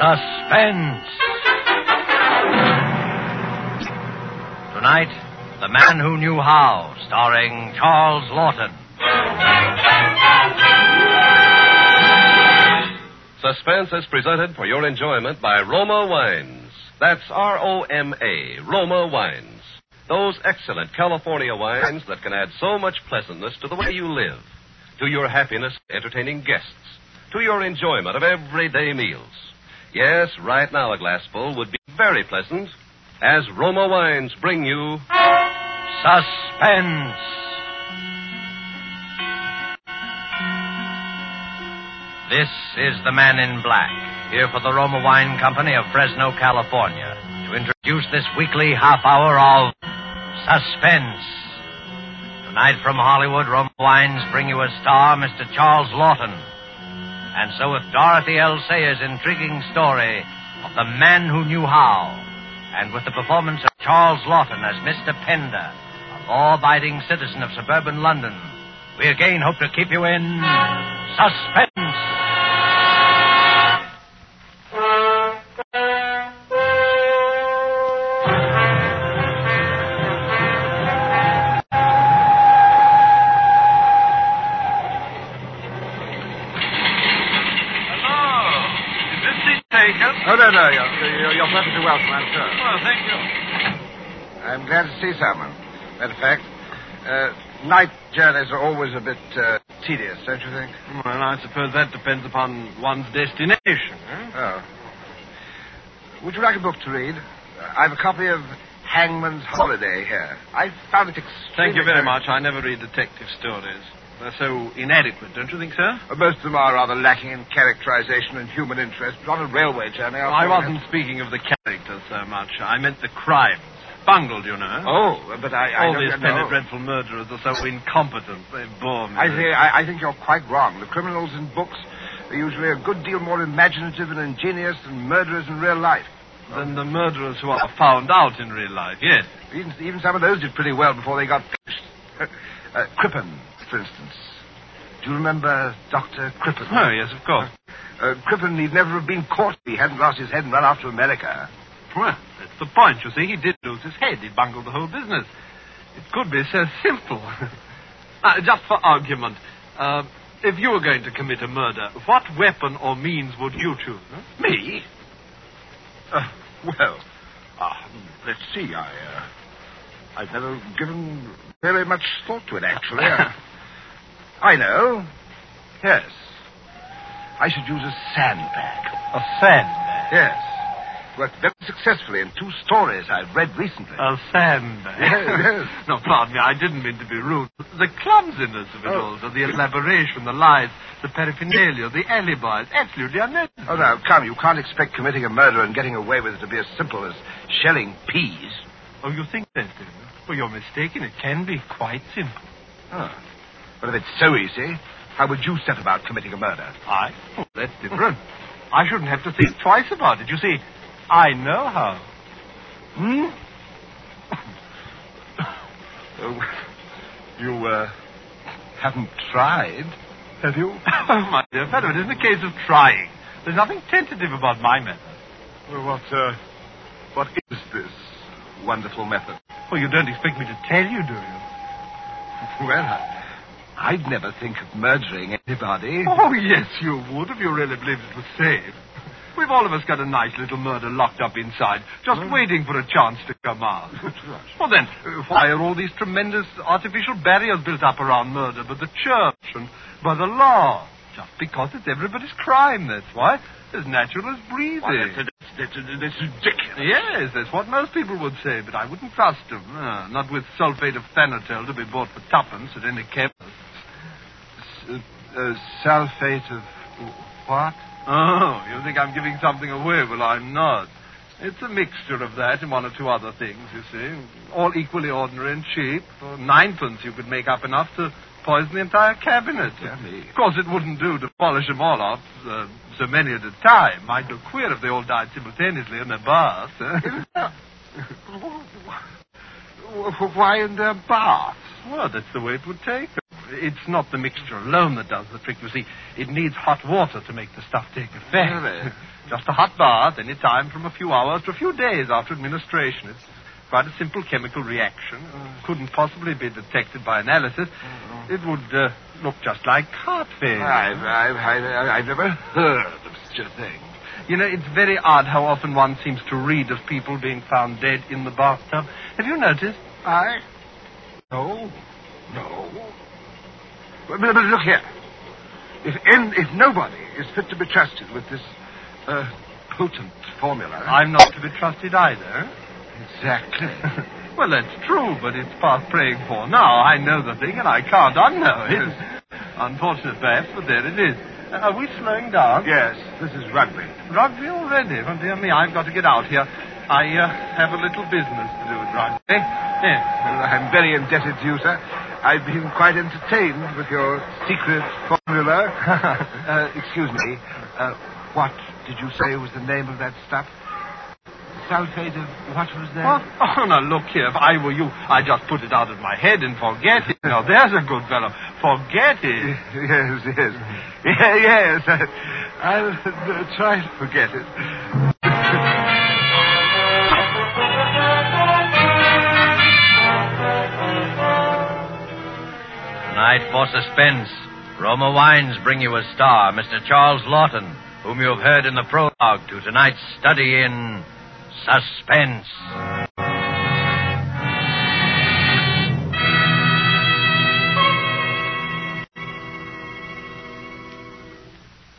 Suspense. Tonight, The Man Who Knew How, starring Charles Laughton. Suspense is presented for your enjoyment by Roma Wines. That's R O M A, Roma Wines. Those excellent California wines that can add so much pleasantness to the way you live, to your happiness entertaining guests, to your enjoyment of everyday meals. Yes, right now a glassful would be very pleasant as Roma Wines bring you Suspense. This is the Man in Black, here for the Roma Wine Company of Fresno, California, to introduce this weekly half hour of Suspense. Tonight from Hollywood, Roma Wines bring you a star, Mr. Charles Laughton. And so with Dorothy L. Sayers' intriguing story of The Man Who Knew How, and with the performance of Charles Laughton as Mr. Pender, a law-abiding citizen of suburban London, we again hope to keep you in suspense. You're perfectly welcome, I'm sure. Well, thank you. I'm glad to see someone. Matter of fact, uh, night journeys are always a bit uh, tedious, don't you think? Well, I suppose that depends upon one's destination. Oh. Would you like a book to read? I've a copy of Hangman's Holiday here. I found it extremely... Thank you very much. I never read detective stories. They're so inadequate, don't you think, sir? Uh, Most of them are rather lacking in characterization and human interest. But on a railway journey... Well, I wasn't speaking of the characters so much. I meant the crimes. Bungled, you know. Oh, but I... I All don't these penny dreadful murderers are so incompetent. They bore me. I think, I, I think you're quite wrong. The criminals in books are usually a good deal more imaginative and ingenious than murderers in real life. Than the murderers who are found out in real life, yes. Even, even some of those did pretty well before they got finished. uh, Crippen, for instance. Do you remember Dr. Crippen? Oh, yes, of course. Uh, Crippen, he'd never have been caught if he hadn't lost his head and run off to America. Well, that's the point, you see. He did lose his head. He bungled the whole business. It could be so simple. uh, just for argument, uh, if you were going to commit a murder, what weapon or means would you choose? huh? Me? Uh, well, uh, let's see. I, uh, I've never given very much thought to it, actually. I know. Yes. I should use a sandbag. A sandbag. Yes. Worked very successfully in two stories I've read recently. A sandbag. Yes, yes. no, pardon me, I didn't mean to be rude. The clumsiness of it Oh. all, the elaboration, the lies, the paraphernalia, the alibis, absolutely unnecessary. Oh, now, come. You can't expect committing a murder and getting away with it to be as simple as shelling peas. Oh, you think that, do you? Well, you're mistaken. It can be quite simple. Oh. But if it's so easy, how would you set about committing a murder? I? Oh, that's different. I shouldn't have to think twice about it. You see, I know how. Hmm? oh, you, uh, haven't tried, have you? Oh, my dear fellow, it isn't a case of trying. There's nothing tentative about my method. Well, what, uh, what is this wonderful method? Well, you don't expect me to tell you, do you? Well, I, I'd never think of murdering anybody. Oh, yes, you would if you really believed it was safe. We've all of us got a nice little murder locked up inside, just waiting for a chance to come out. well, then, why are all these tremendous artificial barriers built up around murder by the church and by the law? Just because it's everybody's crime, that's why. As natural as breathing. Well, that's, that's, that's, that's ridiculous. Yes, that's what most people would say, but I wouldn't trust them. Uh, not with sulfate of thanatol to be bought for tuppence at any chemist. Uh, uh, sulfate of what? Oh, you think I'm giving something away? Well, I'm not. It's a mixture of that and one or two other things, you see. All equally ordinary and cheap. For ninepence, you could make up enough to poison the entire cabinet. Of course, it wouldn't do to polish them all off, uh, so many at a time. Might look queer if they all died simultaneously in their bath. eh? Why in their bath? well, that's the way it would take. It's not the mixture alone that does the trick. You see, it needs hot water to make the stuff take effect. Really? Just a hot bath, any time from a few hours to a few days after administration. It's quite a simple chemical reaction. Couldn't possibly be detected by analysis. It would uh, look just like heart failure. I've, I've, I've, I've never heard of such a thing. You know, it's very odd how often one seems to read of people being found dead in the bathtub. Have you noticed? I? No. No. But, but, look here. If, in, if nobody is fit to be trusted with this uh, potent formula. I'm not to be trusted either. Exactly. well, that's true, but it's past praying for now. I know the thing, and I can't unknow it. Unfortunate, perhaps, but there it is. Uh, are we slowing down? yes, this is rugby. Rugby already? Oh, dear me, I've got to get out here. I uh, have a little business to do with rugby. Yes. Well, I'm very indebted to you, sir. I've been quite entertained with your secret formula. uh, excuse me. Uh, what did you say was the name of that stuff? Sulfate of what was that? What? Oh, now, look here. If I were you, I'd just put it out of my head and forget it. Now, there's a good fellow. Forget it. Yes, yes. Yeah, yes. I, will uh, try to forget it. Tonight, for suspense, Roma Wines bring you a star, Mr. Charles Laughton, whom you have heard in the prologue to tonight's study in suspense.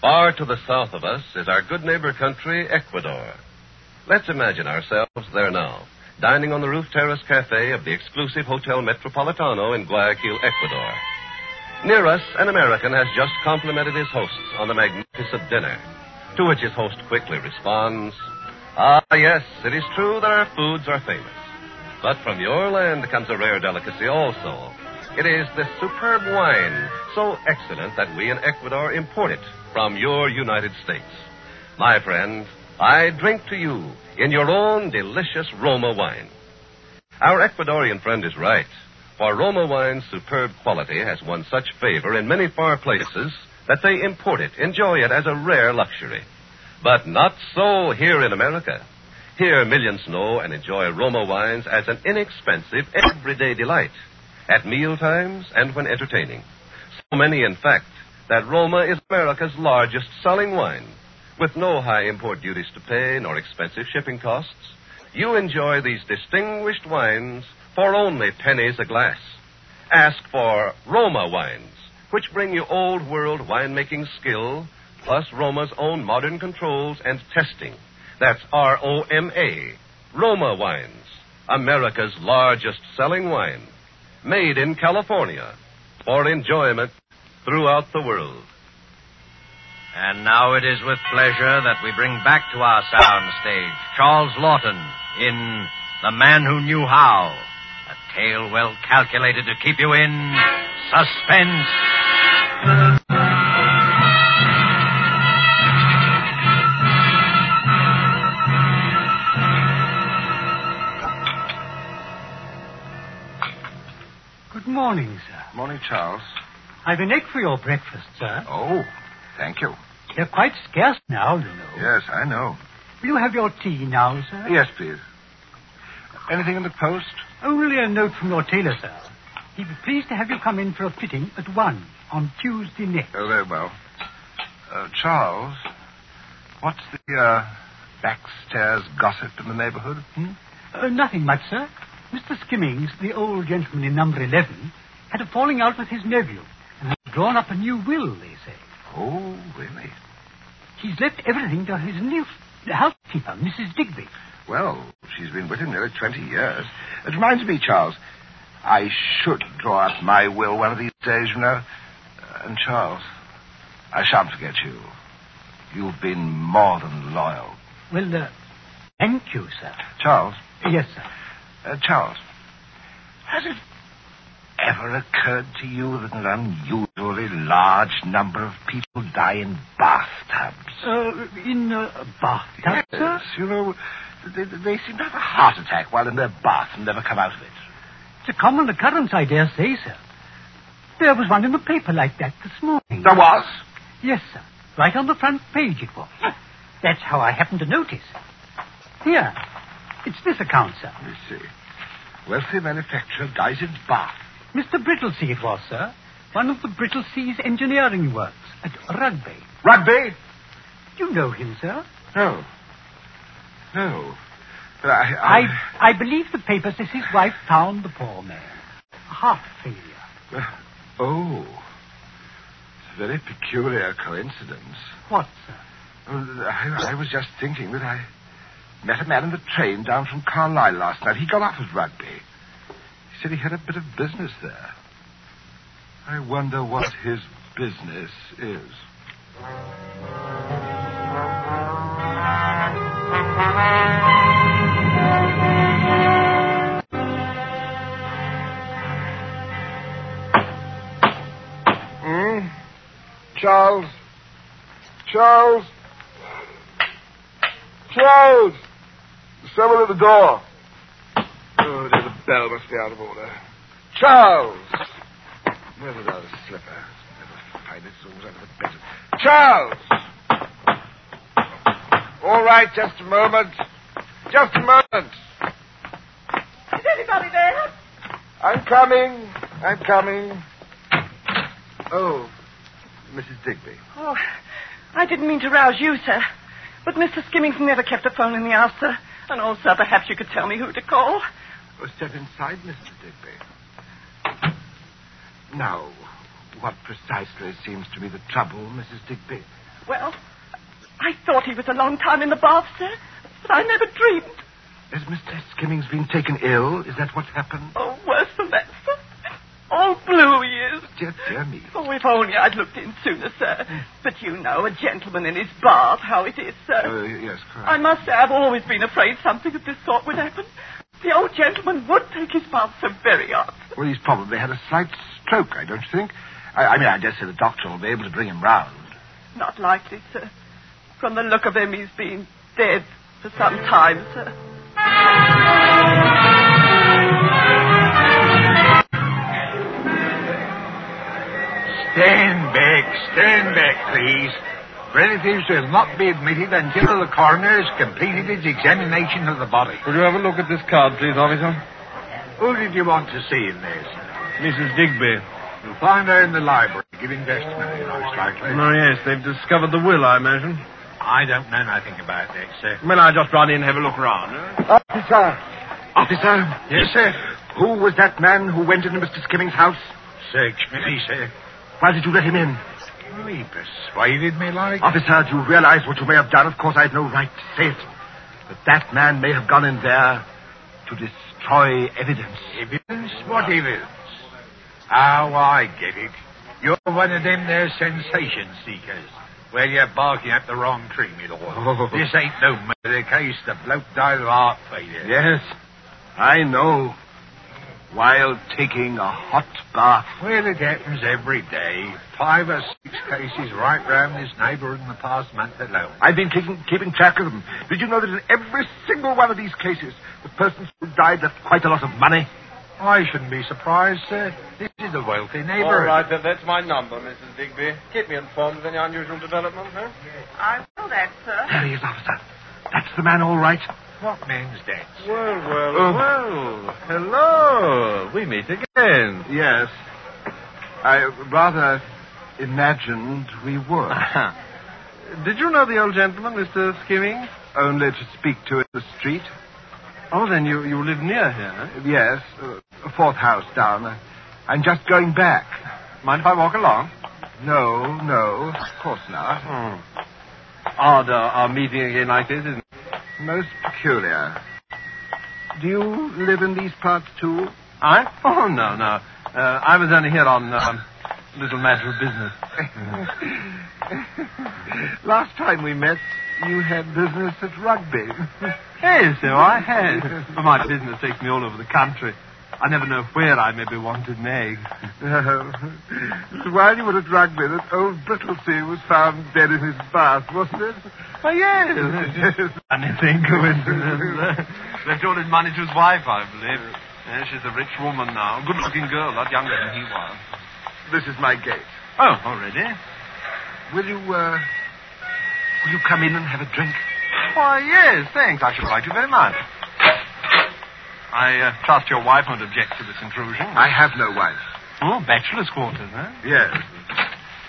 Far to the south of us is our good neighbor country, Ecuador. Let's imagine ourselves there now, dining on the roof terrace cafe of the exclusive Hotel Metropolitano in Guayaquil, Ecuador. Near us, an American has just complimented his hosts on the magnificent dinner, to which his host quickly responds, Ah, yes, it is true that our foods are famous. But from your land comes a rare delicacy also. It is this superb wine, so excellent that we in Ecuador import it from your United States. My friend, I drink to you in your own delicious Roma wine. Our Ecuadorian friend is right, for Roma wine's superb quality has won such favor in many far places that they import it, enjoy it as a rare luxury. But not so here in America. Here, millions know and enjoy Roma wines as an inexpensive, everyday delight at meal times and when entertaining. So many, in fact, that Roma is America's largest selling wine. With no high import duties to pay nor expensive shipping costs, you enjoy these distinguished wines for only pennies a glass. Ask for Roma wines, which bring you old world winemaking skill, plus Roma's own modern controls and testing. That's R O M A. Roma wines, America's largest selling wine, made in California for enjoyment throughout the world. And now it is with pleasure that we bring back to our sound stage Charles Laughton in The Man Who Knew How, tale well calculated to keep you in suspense. Good morning, sir. Morning, Charles. I've an egg for your breakfast, sir. Oh, thank you. They're quite scarce now, you know. Yes, I know. Will you have your tea now, sir? Yes, please. Anything in the post? Only a note from your tailor, sir. He'd be pleased to have you come in for a fitting at one on Tuesday next. Oh, very well. Uh, Charles, what's the uh, backstairs gossip in the neighborhood? Hmm? Uh, nothing much, sir. Mr. Skimmings, the old gentleman in number 11, had a falling out with his nephew and has drawn up a new will, they say. Oh, really? He's left everything to his new housekeeper, Mrs. Digby. Well, she's been with him nearly 20 years. It reminds me, Charles, I should draw up my will one of these days, you know. Uh, and, Charles, I shan't forget you. You've been more than loyal. Well, uh, thank you, sir. Charles, Yes, sir. uh, Charles, has it ever occurred to you that an unusually large number of people die in bathtubs? Uh, in a bathtub, sir? Yes, you know, they, they seem to have a heart attack while in their bath and never come out of it. It's a common occurrence, I dare say, sir. There was one in the paper like that this morning. There was? Yes, sir. Right on the front page it was. That's how I happened to notice. Here. It's this account, sir. Let me see. Wealthy manufacturer dies in Bath. Mr. Brittlesea it was, sir. One of the Brittlesea's engineering works at Rugby. Rugby? You know him, sir? No. No. But I, I, I believe the paper says his wife found the poor man. Heart failure. Uh, oh. It's a very peculiar coincidence. What, sir? Uh, I, I was just thinking that I met a man in the train down from Carlisle last night. He got off at Rugby. He said he had a bit of business there. I wonder what his business is. Hmm? Charles? Charles? Charles! Someone at the door. Oh, dear, the bell must be out of order. Charles! Where was our slipper? Never find it. It's always under the bed. Charles! All right, just a moment. Just a moment. Is anybody there? I'm coming. I'm coming. Oh, Mrs. Digby. Oh, I didn't mean to rouse you, sir. But Mr. Skimmings never kept a phone in the house, sir. And also, perhaps you could tell me who to call. Oh, step inside, Mr. Digby. Now, what precisely seems to be the trouble, Mrs. Digby? Well, I thought he was a long time in the bath, sir. But I never dreamed. Has Mr. Skimmings been taken ill? Is that what happened? Oh, worse than that, sir. All blue he is. Dear, dear me. Oh, if only I'd looked in sooner, sir. But you know, a gentleman in his bath, how it is, sir. Oh, yes, correct. I must say, I've always been afraid something of this sort would happen. The old gentleman would take his bath so very hard. Well, he's probably had a slight stroke, I don't think. I, I mean, I dare say the doctor will be able to bring him round. Not likely, sir. From the look of him, he's been dead for some time, sir. Stand back, stand back, please. Relatives will not be admitted until the coroner has completed his examination of the body. Will you have a look at this card, please, officer? Who did you want to see in there, sir? Mrs. Digby. You'll find her in the library, giving testimony, most likely. Oh, yes, they've discovered the will, I imagine. I don't know nothing about that, sir. Well, I just run in and have a look around. Officer! Officer! Yes, sir? Who was that man who went into Mr. Skimmings' house? Search me, sir. Why did you let him in? Well, he persuaded me like. Officer, do you realize what you may have done? Of course, I have no right to say it. But that man may have gone in there to destroy evidence. Evidence? What evidence? Oh, I get it. You're one of them there sensation seekers. Well, you're barking up the wrong tree, my lord. Oh. This ain't no murder case. The bloke died of heart failure. Yes, I know. While taking a hot bath. Well, it happens every day. Five or six cases right round this neighbourhood in the past month alone. I've been keeping, keeping track of them. Did you know that in every single one of these cases, the persons who died left quite a lot of money? I shouldn't be surprised, sir. This is a wealthy All neighbourhood. right, then, that's my number, Mrs. Digby. Keep me informed of any unusual developments, huh? I will that, sir. There he is, officer. That's the man, all right. What man's that? Well, well, Oh. well. Hello. We meet again. Yes. I rather imagined we would. Did you know the old gentleman, Mr. Skimming? Only to speak to in the street. Oh, then you, you live near here. Yes, uh, fourth house down. Uh, I'm just going back. Mind if I walk along? No, no, of course not. Hmm. Odd, uh, our meeting again like this, isn't it? Most peculiar. Do you live in these parts too? I? Oh, no, no. Uh, I was only here on um, little matter of business. Last time we met, you had business at rugby. yes, so I had. My business takes me all over the country. I never know where I may be wanted next. While you were at rugby, that old Brittlesea was found dead in his bath, wasn't it? Oh, yes. Anything coincidence. Left all his money to his wife, I believe. Yeah, she's a rich woman now. Good-looking girl, a lot younger than he was. This is my gate. Oh, already? Will you, uh, will you come in and have a drink? Why, yes, thanks. I should like to very much. I uh, trust your wife won't object to this intrusion. I have no wife. Oh, bachelor's quarters, huh? Yes.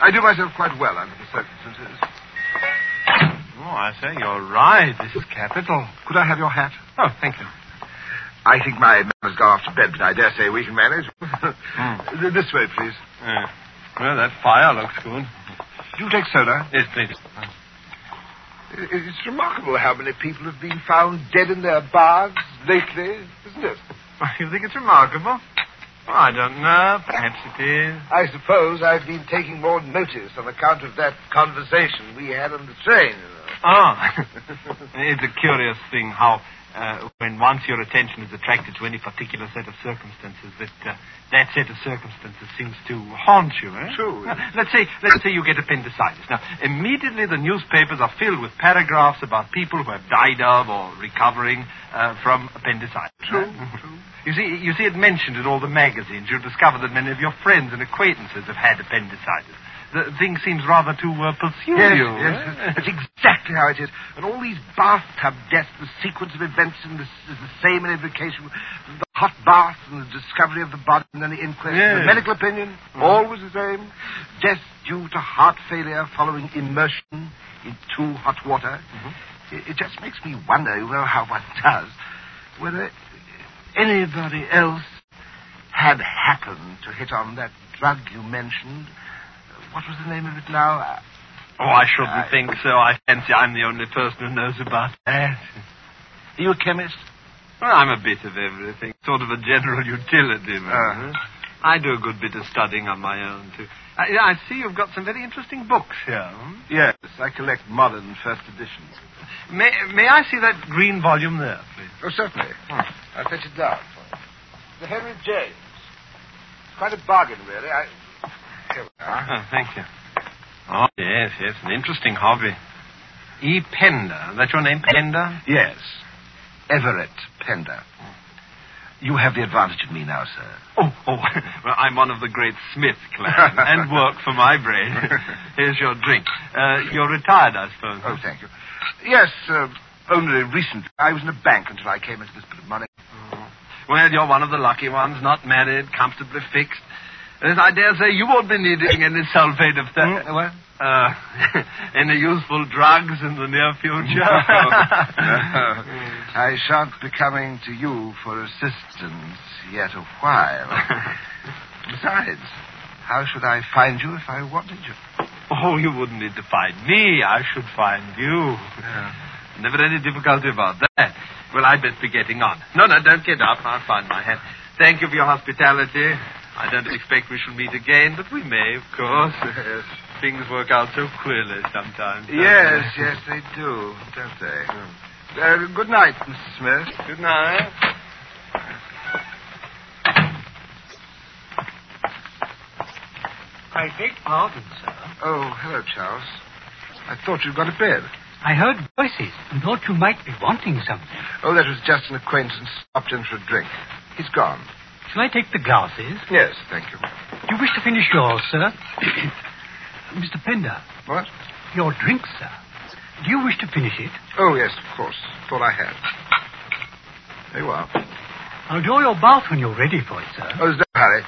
I do myself quite well under the circumstances. Oh, I say, you're right. This is capital. Could I have your hat? Oh, thank you. I think my man has gone off to bed, but I dare say we can manage. Th- This way, please. Uh, well, that fire looks good. Do you take soda? Yes, please. It's remarkable how many people have been found dead in their baths lately, isn't it? You think it's remarkable? Oh, I don't know. Perhaps it is. I suppose I've been taking more notice on account of that conversation we had on the train. You know. Oh. it's a curious thing how, uh, when once your attention is attracted to any particular set of circumstances, that uh, that set of circumstances seems to haunt you, eh? True. Now, let's say, let's say you get appendicitis. Now, immediately the newspapers are filled with paragraphs about people who have died of or recovering uh, from appendicitis. True, true. You see, you see it mentioned in all the magazines. You discover that many of your friends and acquaintances have had appendicitis. The thing seems rather to uh, pursue Yes, you. yes, eh? that's exactly how it is. And all these bathtub deaths, the sequence of events in this is the same in every case. The hot bath and the discovery of the body and then the inquest. Yes. The medical opinion, always the same. Death due to heart failure following immersion in too hot water. It, it just makes me wonder, you know how one does, whether anybody else had happened to hit on that drug you mentioned. What was the name of it now? Uh, Oh, I shouldn't I- think so. I fancy I'm the only person who knows about that. Are you a chemist? Well, I'm a bit of everything. Sort of a general utility man. Uh-huh. I do a good bit of studying on my own, too. I, I see you've got some very interesting books here. hmm? Yes, I collect modern first editions. May, may I see that green volume there, please? Oh, certainly. I'll fetch it down for you. The Henry James. It's quite a bargain, really. I... Here we are. Oh, thank you. Oh, yes, yes, an interesting hobby. E. Pender. That's your name, Pender? Yes. Everett Pender. You have the advantage of me now, sir. Oh, oh, well, I'm one of the great Smith clan and work for my brain. Here's your drink. Uh, you're retired, I suppose. Oh, thank you. Yes, uh, only recently. I was in a bank until I came into this bit of money. Well, you're one of the lucky ones, not married, comfortably fixed. As I dare say, you won't be needing any sulfate of that. Hmm, what? Uh, any useful drugs in the near future? I shan't be coming to you for assistance yet a while. Besides, how should I find you if I wanted you? oh, you wouldn't need to find me. I should find you. Never any difficulty about that. Well, I'd best be getting on. No, no, don't get up. I'll find my hat. Thank you for your hospitality. I don't expect we shall meet again, but we may, of course. Yes. Things work out so queerly sometimes. Yes, they? yes, they do, don't they? Uh, good night, Mr. Smith. Good night. I beg pardon, sir. Oh, hello, Charles. I thought you'd gone to bed. I heard voices and thought you might be wanting something. Oh, that was just an acquaintance stopped in for a drink. He's gone. Shall I take the glasses? Yes, thank you. Do you wish to finish yours, sir? Mr. Pender, What? your drink, sir. Do you wish to finish it? Oh, yes, of course. Thought I had. There you are. I'll draw your bath when you're ready for it, sir. Oh, there's no hurry.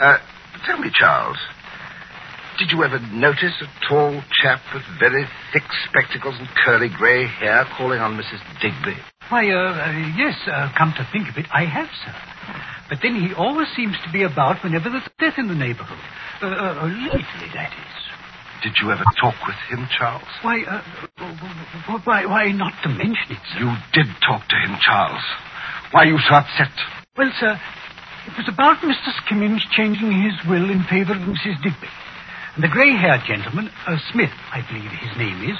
Uh, tell me, Charles, did you ever notice a tall chap with very thick spectacles and curly grey hair calling on Mrs. Digby? Why, uh, uh, yes, uh, come to think of it, I have, sir. But then he always seems to be about whenever there's death in the neighborhood. Uh, uh, lately, that is. Did you ever talk with him, Charles? Why, uh, uh, why, why not to mention it, sir? You did talk to him, Charles. Why are you so upset? Well, sir, it was about Mr. Skimmings changing his will in favor of Mrs. Digby. And the grey-haired gentleman, uh, Smith, I believe his name is,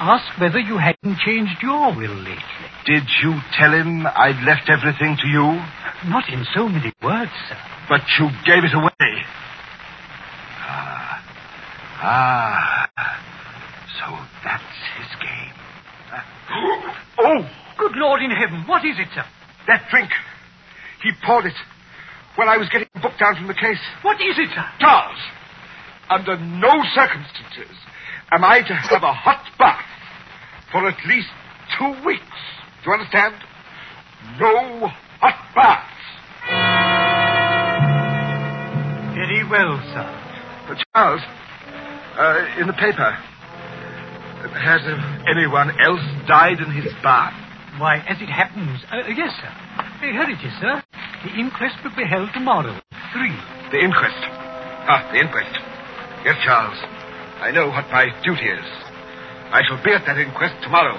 asked whether you hadn't changed your will lately. Did you tell him I'd left everything to you? Not in so many words, sir. But you gave it away. Ah. Ah. So that's his game. oh, Good Lord in heaven, what is it, sir? that drink. He poured it when I was getting booked down from the case. What is it, sir? Charles, under no circumstances am I to have a hot bath for at least two weeks. Do you understand? No hot baths. Very well, sir. Uh, Charles, uh, in the paper, has uh, anyone else died in his bath? Why, as it happens, uh, yes, sir. Here it is, sir. The inquest will be held tomorrow. Three. The inquest. Ah, the inquest. Yes, Charles. I know what my duty is. I shall be at that inquest tomorrow.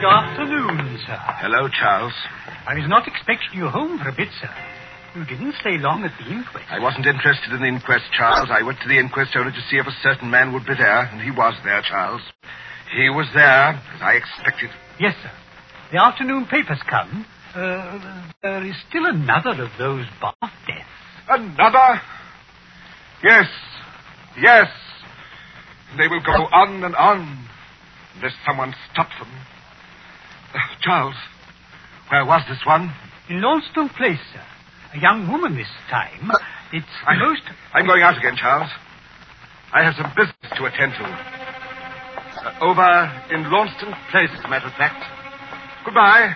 Good afternoon, sir. Hello, Charles. I was not expecting you home for a bit, sir. You didn't stay long at the inquest. I wasn't interested in the inquest, Charles. I went to the inquest only to see if a certain man would be there, and he was there, Charles. He was there, as I expected. Yes, sir. The afternoon papers come. Uh, there is still another of those bath deaths. Another? Yes, yes. They will go on and on unless someone stops them. Uh, Charles, where was this one? In Launceston Place, sir. A young woman this time. It's the I, most. I'm going out again, Charles. I have some business to attend to. Uh, over in Launceston Place, as a matter of fact. Goodbye.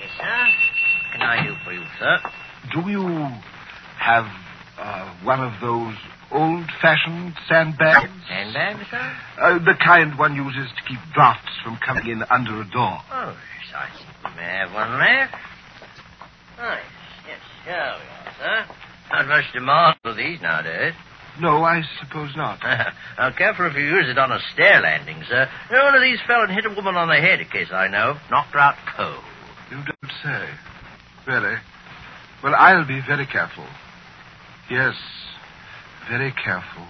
Yes, sir. What can I do for you, sir? Do you have uh, one of those old-fashioned sandbags? Sandbag, sir? Uh, the kind one uses to keep drafts from coming in under a door. Oh, yes, I think we may have one left. Oh, yes, yes, here we are, sir. Not much demand for these nowadays. No, I suppose not. now, careful if you use it on a stair landing, sir. You know, one of these fell and hit a woman on the head, a case I know. Knocked her out cold. You don't say. Really? Well, I'll be very careful. Yes, very careful.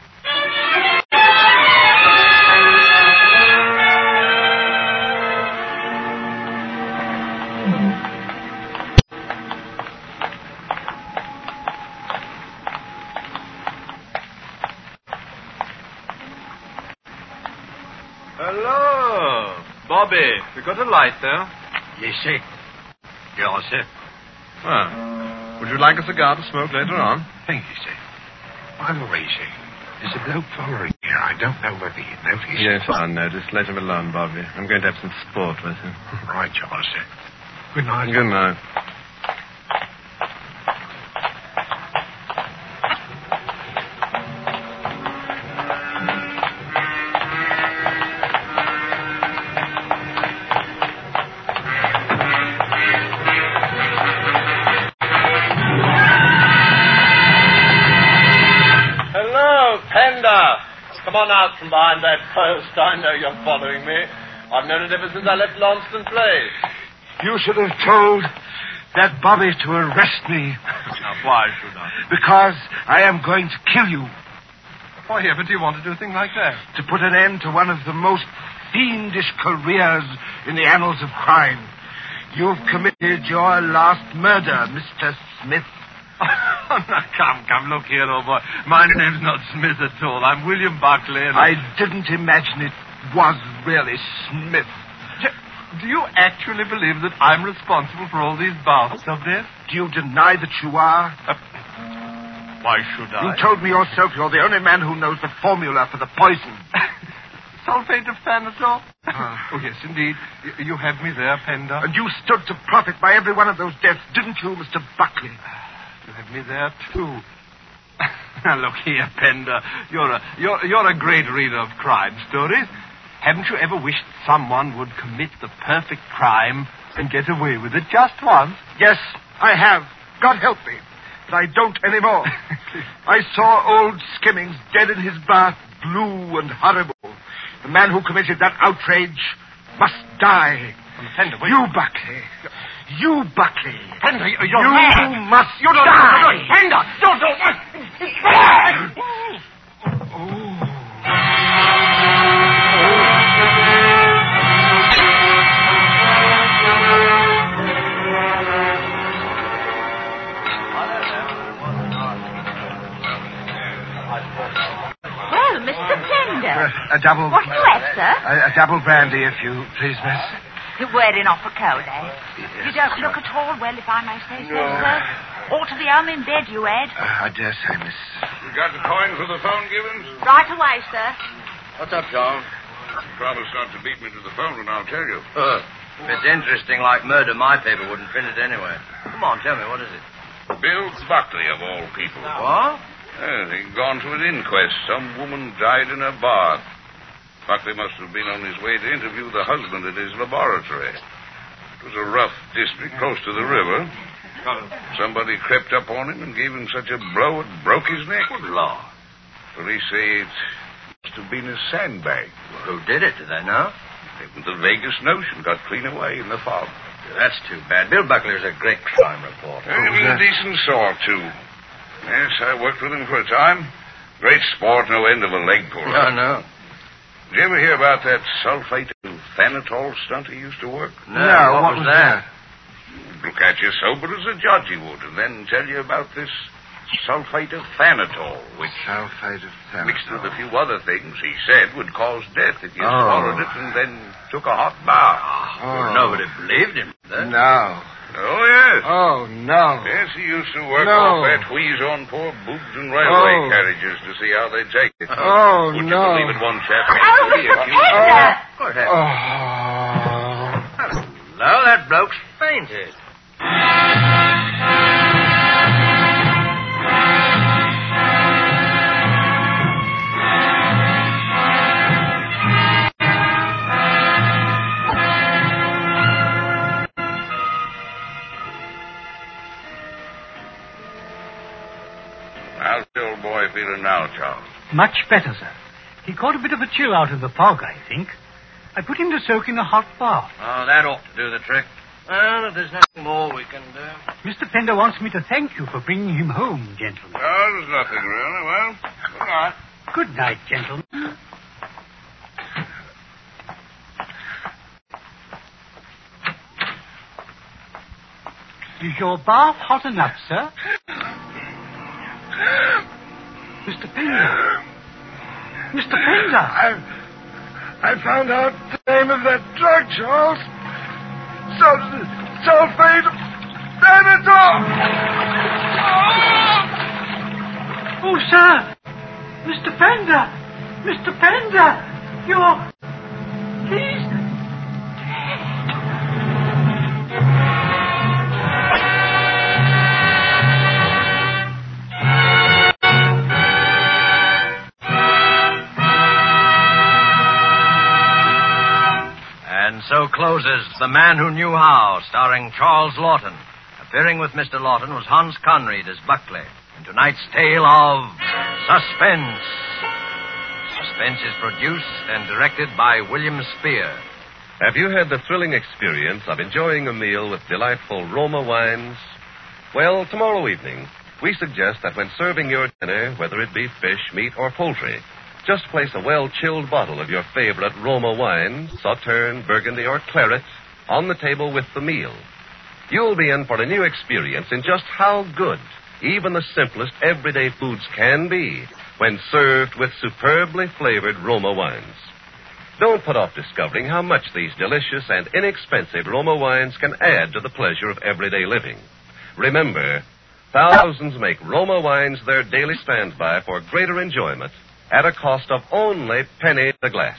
Hello. Bobby, we got a light there? Yes, sir. Yes, sir. Well, would you like a cigar to smoke later on? Thank you, sir. By the way, sir, there's a bloke following here. I don't know whether you noticed. Yes, I noticed. Let him alone, Bobby. I'm going to have some sport with him. Right, Charles, sir. Good night. Good night. I know you're following me. I've known it ever since I left Launceston Place. You should have told that Bobby to arrest me Now, why should I? because I am going to kill you Why ever do you want to do a thing like that? to put an end to one of the most fiendish careers in the annals of crime. You've committed your last murder, Mr. Smith. Oh, now, come, come, look here, old boy. My name's not Smith at all. I'm William Buckley, and I didn't imagine it was really Smith. Do you actually believe that I'm responsible for all these bathtub deaths? Do you deny that you are? Why should I? You told me yourself you're the only man who knows the formula for the poison. Sulfate of Thanatol? Ah. oh, yes, indeed. Y- you have me there, Pender. And you stood to profit by every one of those deaths, didn't you, Mr. Buckley? You have me there, too. now, look here, Pender. You're a, you're, you're a great reader of crime stories. Haven't you ever wished someone would commit the perfect crime and get away with it just once? Yes, I have. God help me. But I don't anymore. I saw old Skimmings dead in his bath, blue and horrible. The man who committed that outrage must die. Pender, wait. You, Buckley. You, Buckley. Henry, you're you mad. must you don't die. Know, Henry, don't. don't, don't. Well, Mr. Pender. Uh, a double. What do you have, sir? A, a double brandy, if you please, miss. You're wearing off a cold, eh? You don't look at all well, if I may say so, sir. Ought to be home in bed, you had. Uh, I dare say, miss. You got the coin for the phone, Gibbons? Right away, sir. What's up, Charles? Promise not to beat me to the phone, and I'll tell you. Uh, if it's interesting like murder, my paper wouldn't print it anyway. Come on, tell me, what is it? Bill Buckley, of all people. What? Yes, he'd gone to an inquest. Some woman died in a bath. Buckley must have been on his way to interview the husband at his laboratory. It was a rough district close to the river. Somebody crept up on him and gave him such a blow it broke his neck. Good law. Police say it must have been a sandbag. Who did it, do they know? Haven't the vaguest notion. Got clean away in the fog. That's too bad. Bill Buckley was a great crime reporter. He was a decent sort, too. Yes, I worked with him for a time. Great sport, no end of a leg puller. No, no. Did you ever hear about that sulfate of thanatol stunt he used to work? No, what, was, that? Look at you sober as a judge he would, and then tell you about this sulfate of thanatol, which, Sulfate of thanatol. mixed with a few other things, he said would cause death if you Oh. swallowed it and then took a hot bath. Oh. Nobody believed him. did they? No. Oh, yes. Oh, no. Yes, he used to work No. off that wheeze on poor boobs and railway Oh. carriages to see how they take it. Oh, Would no. you believe it, one chap Oh, made three Mr. accused- Pender! Oh. What? Oh. Hello, that bloke's fainted. The feeling now, Charles? Much better, sir. He caught a bit of a chill out of the fog, I think. I put him to soak in a hot bath. Oh, that ought to do the trick. Well, if there's nothing more we can do. Mr. Pender wants me to thank you for bringing him home, gentlemen. Oh, there's nothing really. Well, good night. Good night, gentlemen. Is your bath hot enough, sir? Mr. Pender. Mr. Pender. I, I found out the name of that drug, Charles. Sul- sulfate thanatol. Oh, sir. Mr. Pender. Mr. Pender. You're. Closes The Man Who Knew How, starring Charles Laughton. Appearing with Mr. Laughton was Hans Conried as Buckley. In tonight's tale of Suspense. Suspense is produced and directed by William Spier. Have you had the thrilling experience of enjoying a meal with delightful Roma wines? Well, tomorrow evening, we suggest that when serving your dinner, whether it be fish, meat, or poultry, just place a well chilled bottle of your favorite Roma wine, Sauterne, Burgundy, or Claret, on the table with the meal. You'll be in for a new experience in just how good even the simplest everyday foods can be when served with superbly flavored Roma wines. Don't put off discovering how much these delicious and inexpensive Roma wines can add to the pleasure of everyday living. Remember, thousands make Roma wines their daily standby for greater enjoyment at a cost of only penny the glass.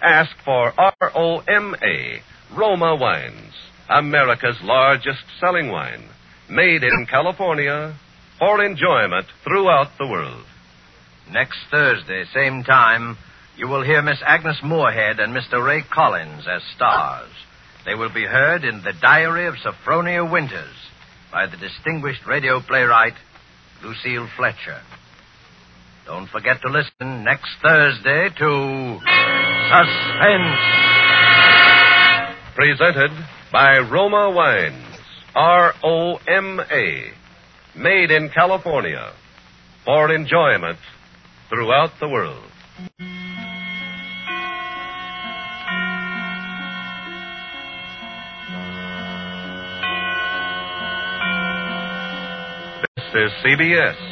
Ask for R-O-M-A, Roma Wines, America's largest selling wine, made in California for enjoyment throughout the world. Next Thursday, same time, you will hear Miss Agnes Moorehead and Mr. Ray Collins as stars. They will be heard in The Diary of Sophronia Winters by the distinguished radio playwright Lucille Fletcher. Don't forget to listen next Thursday to Suspense. Presented by Roma Wines, R O M A, made in California for enjoyment throughout the world. This is CBS,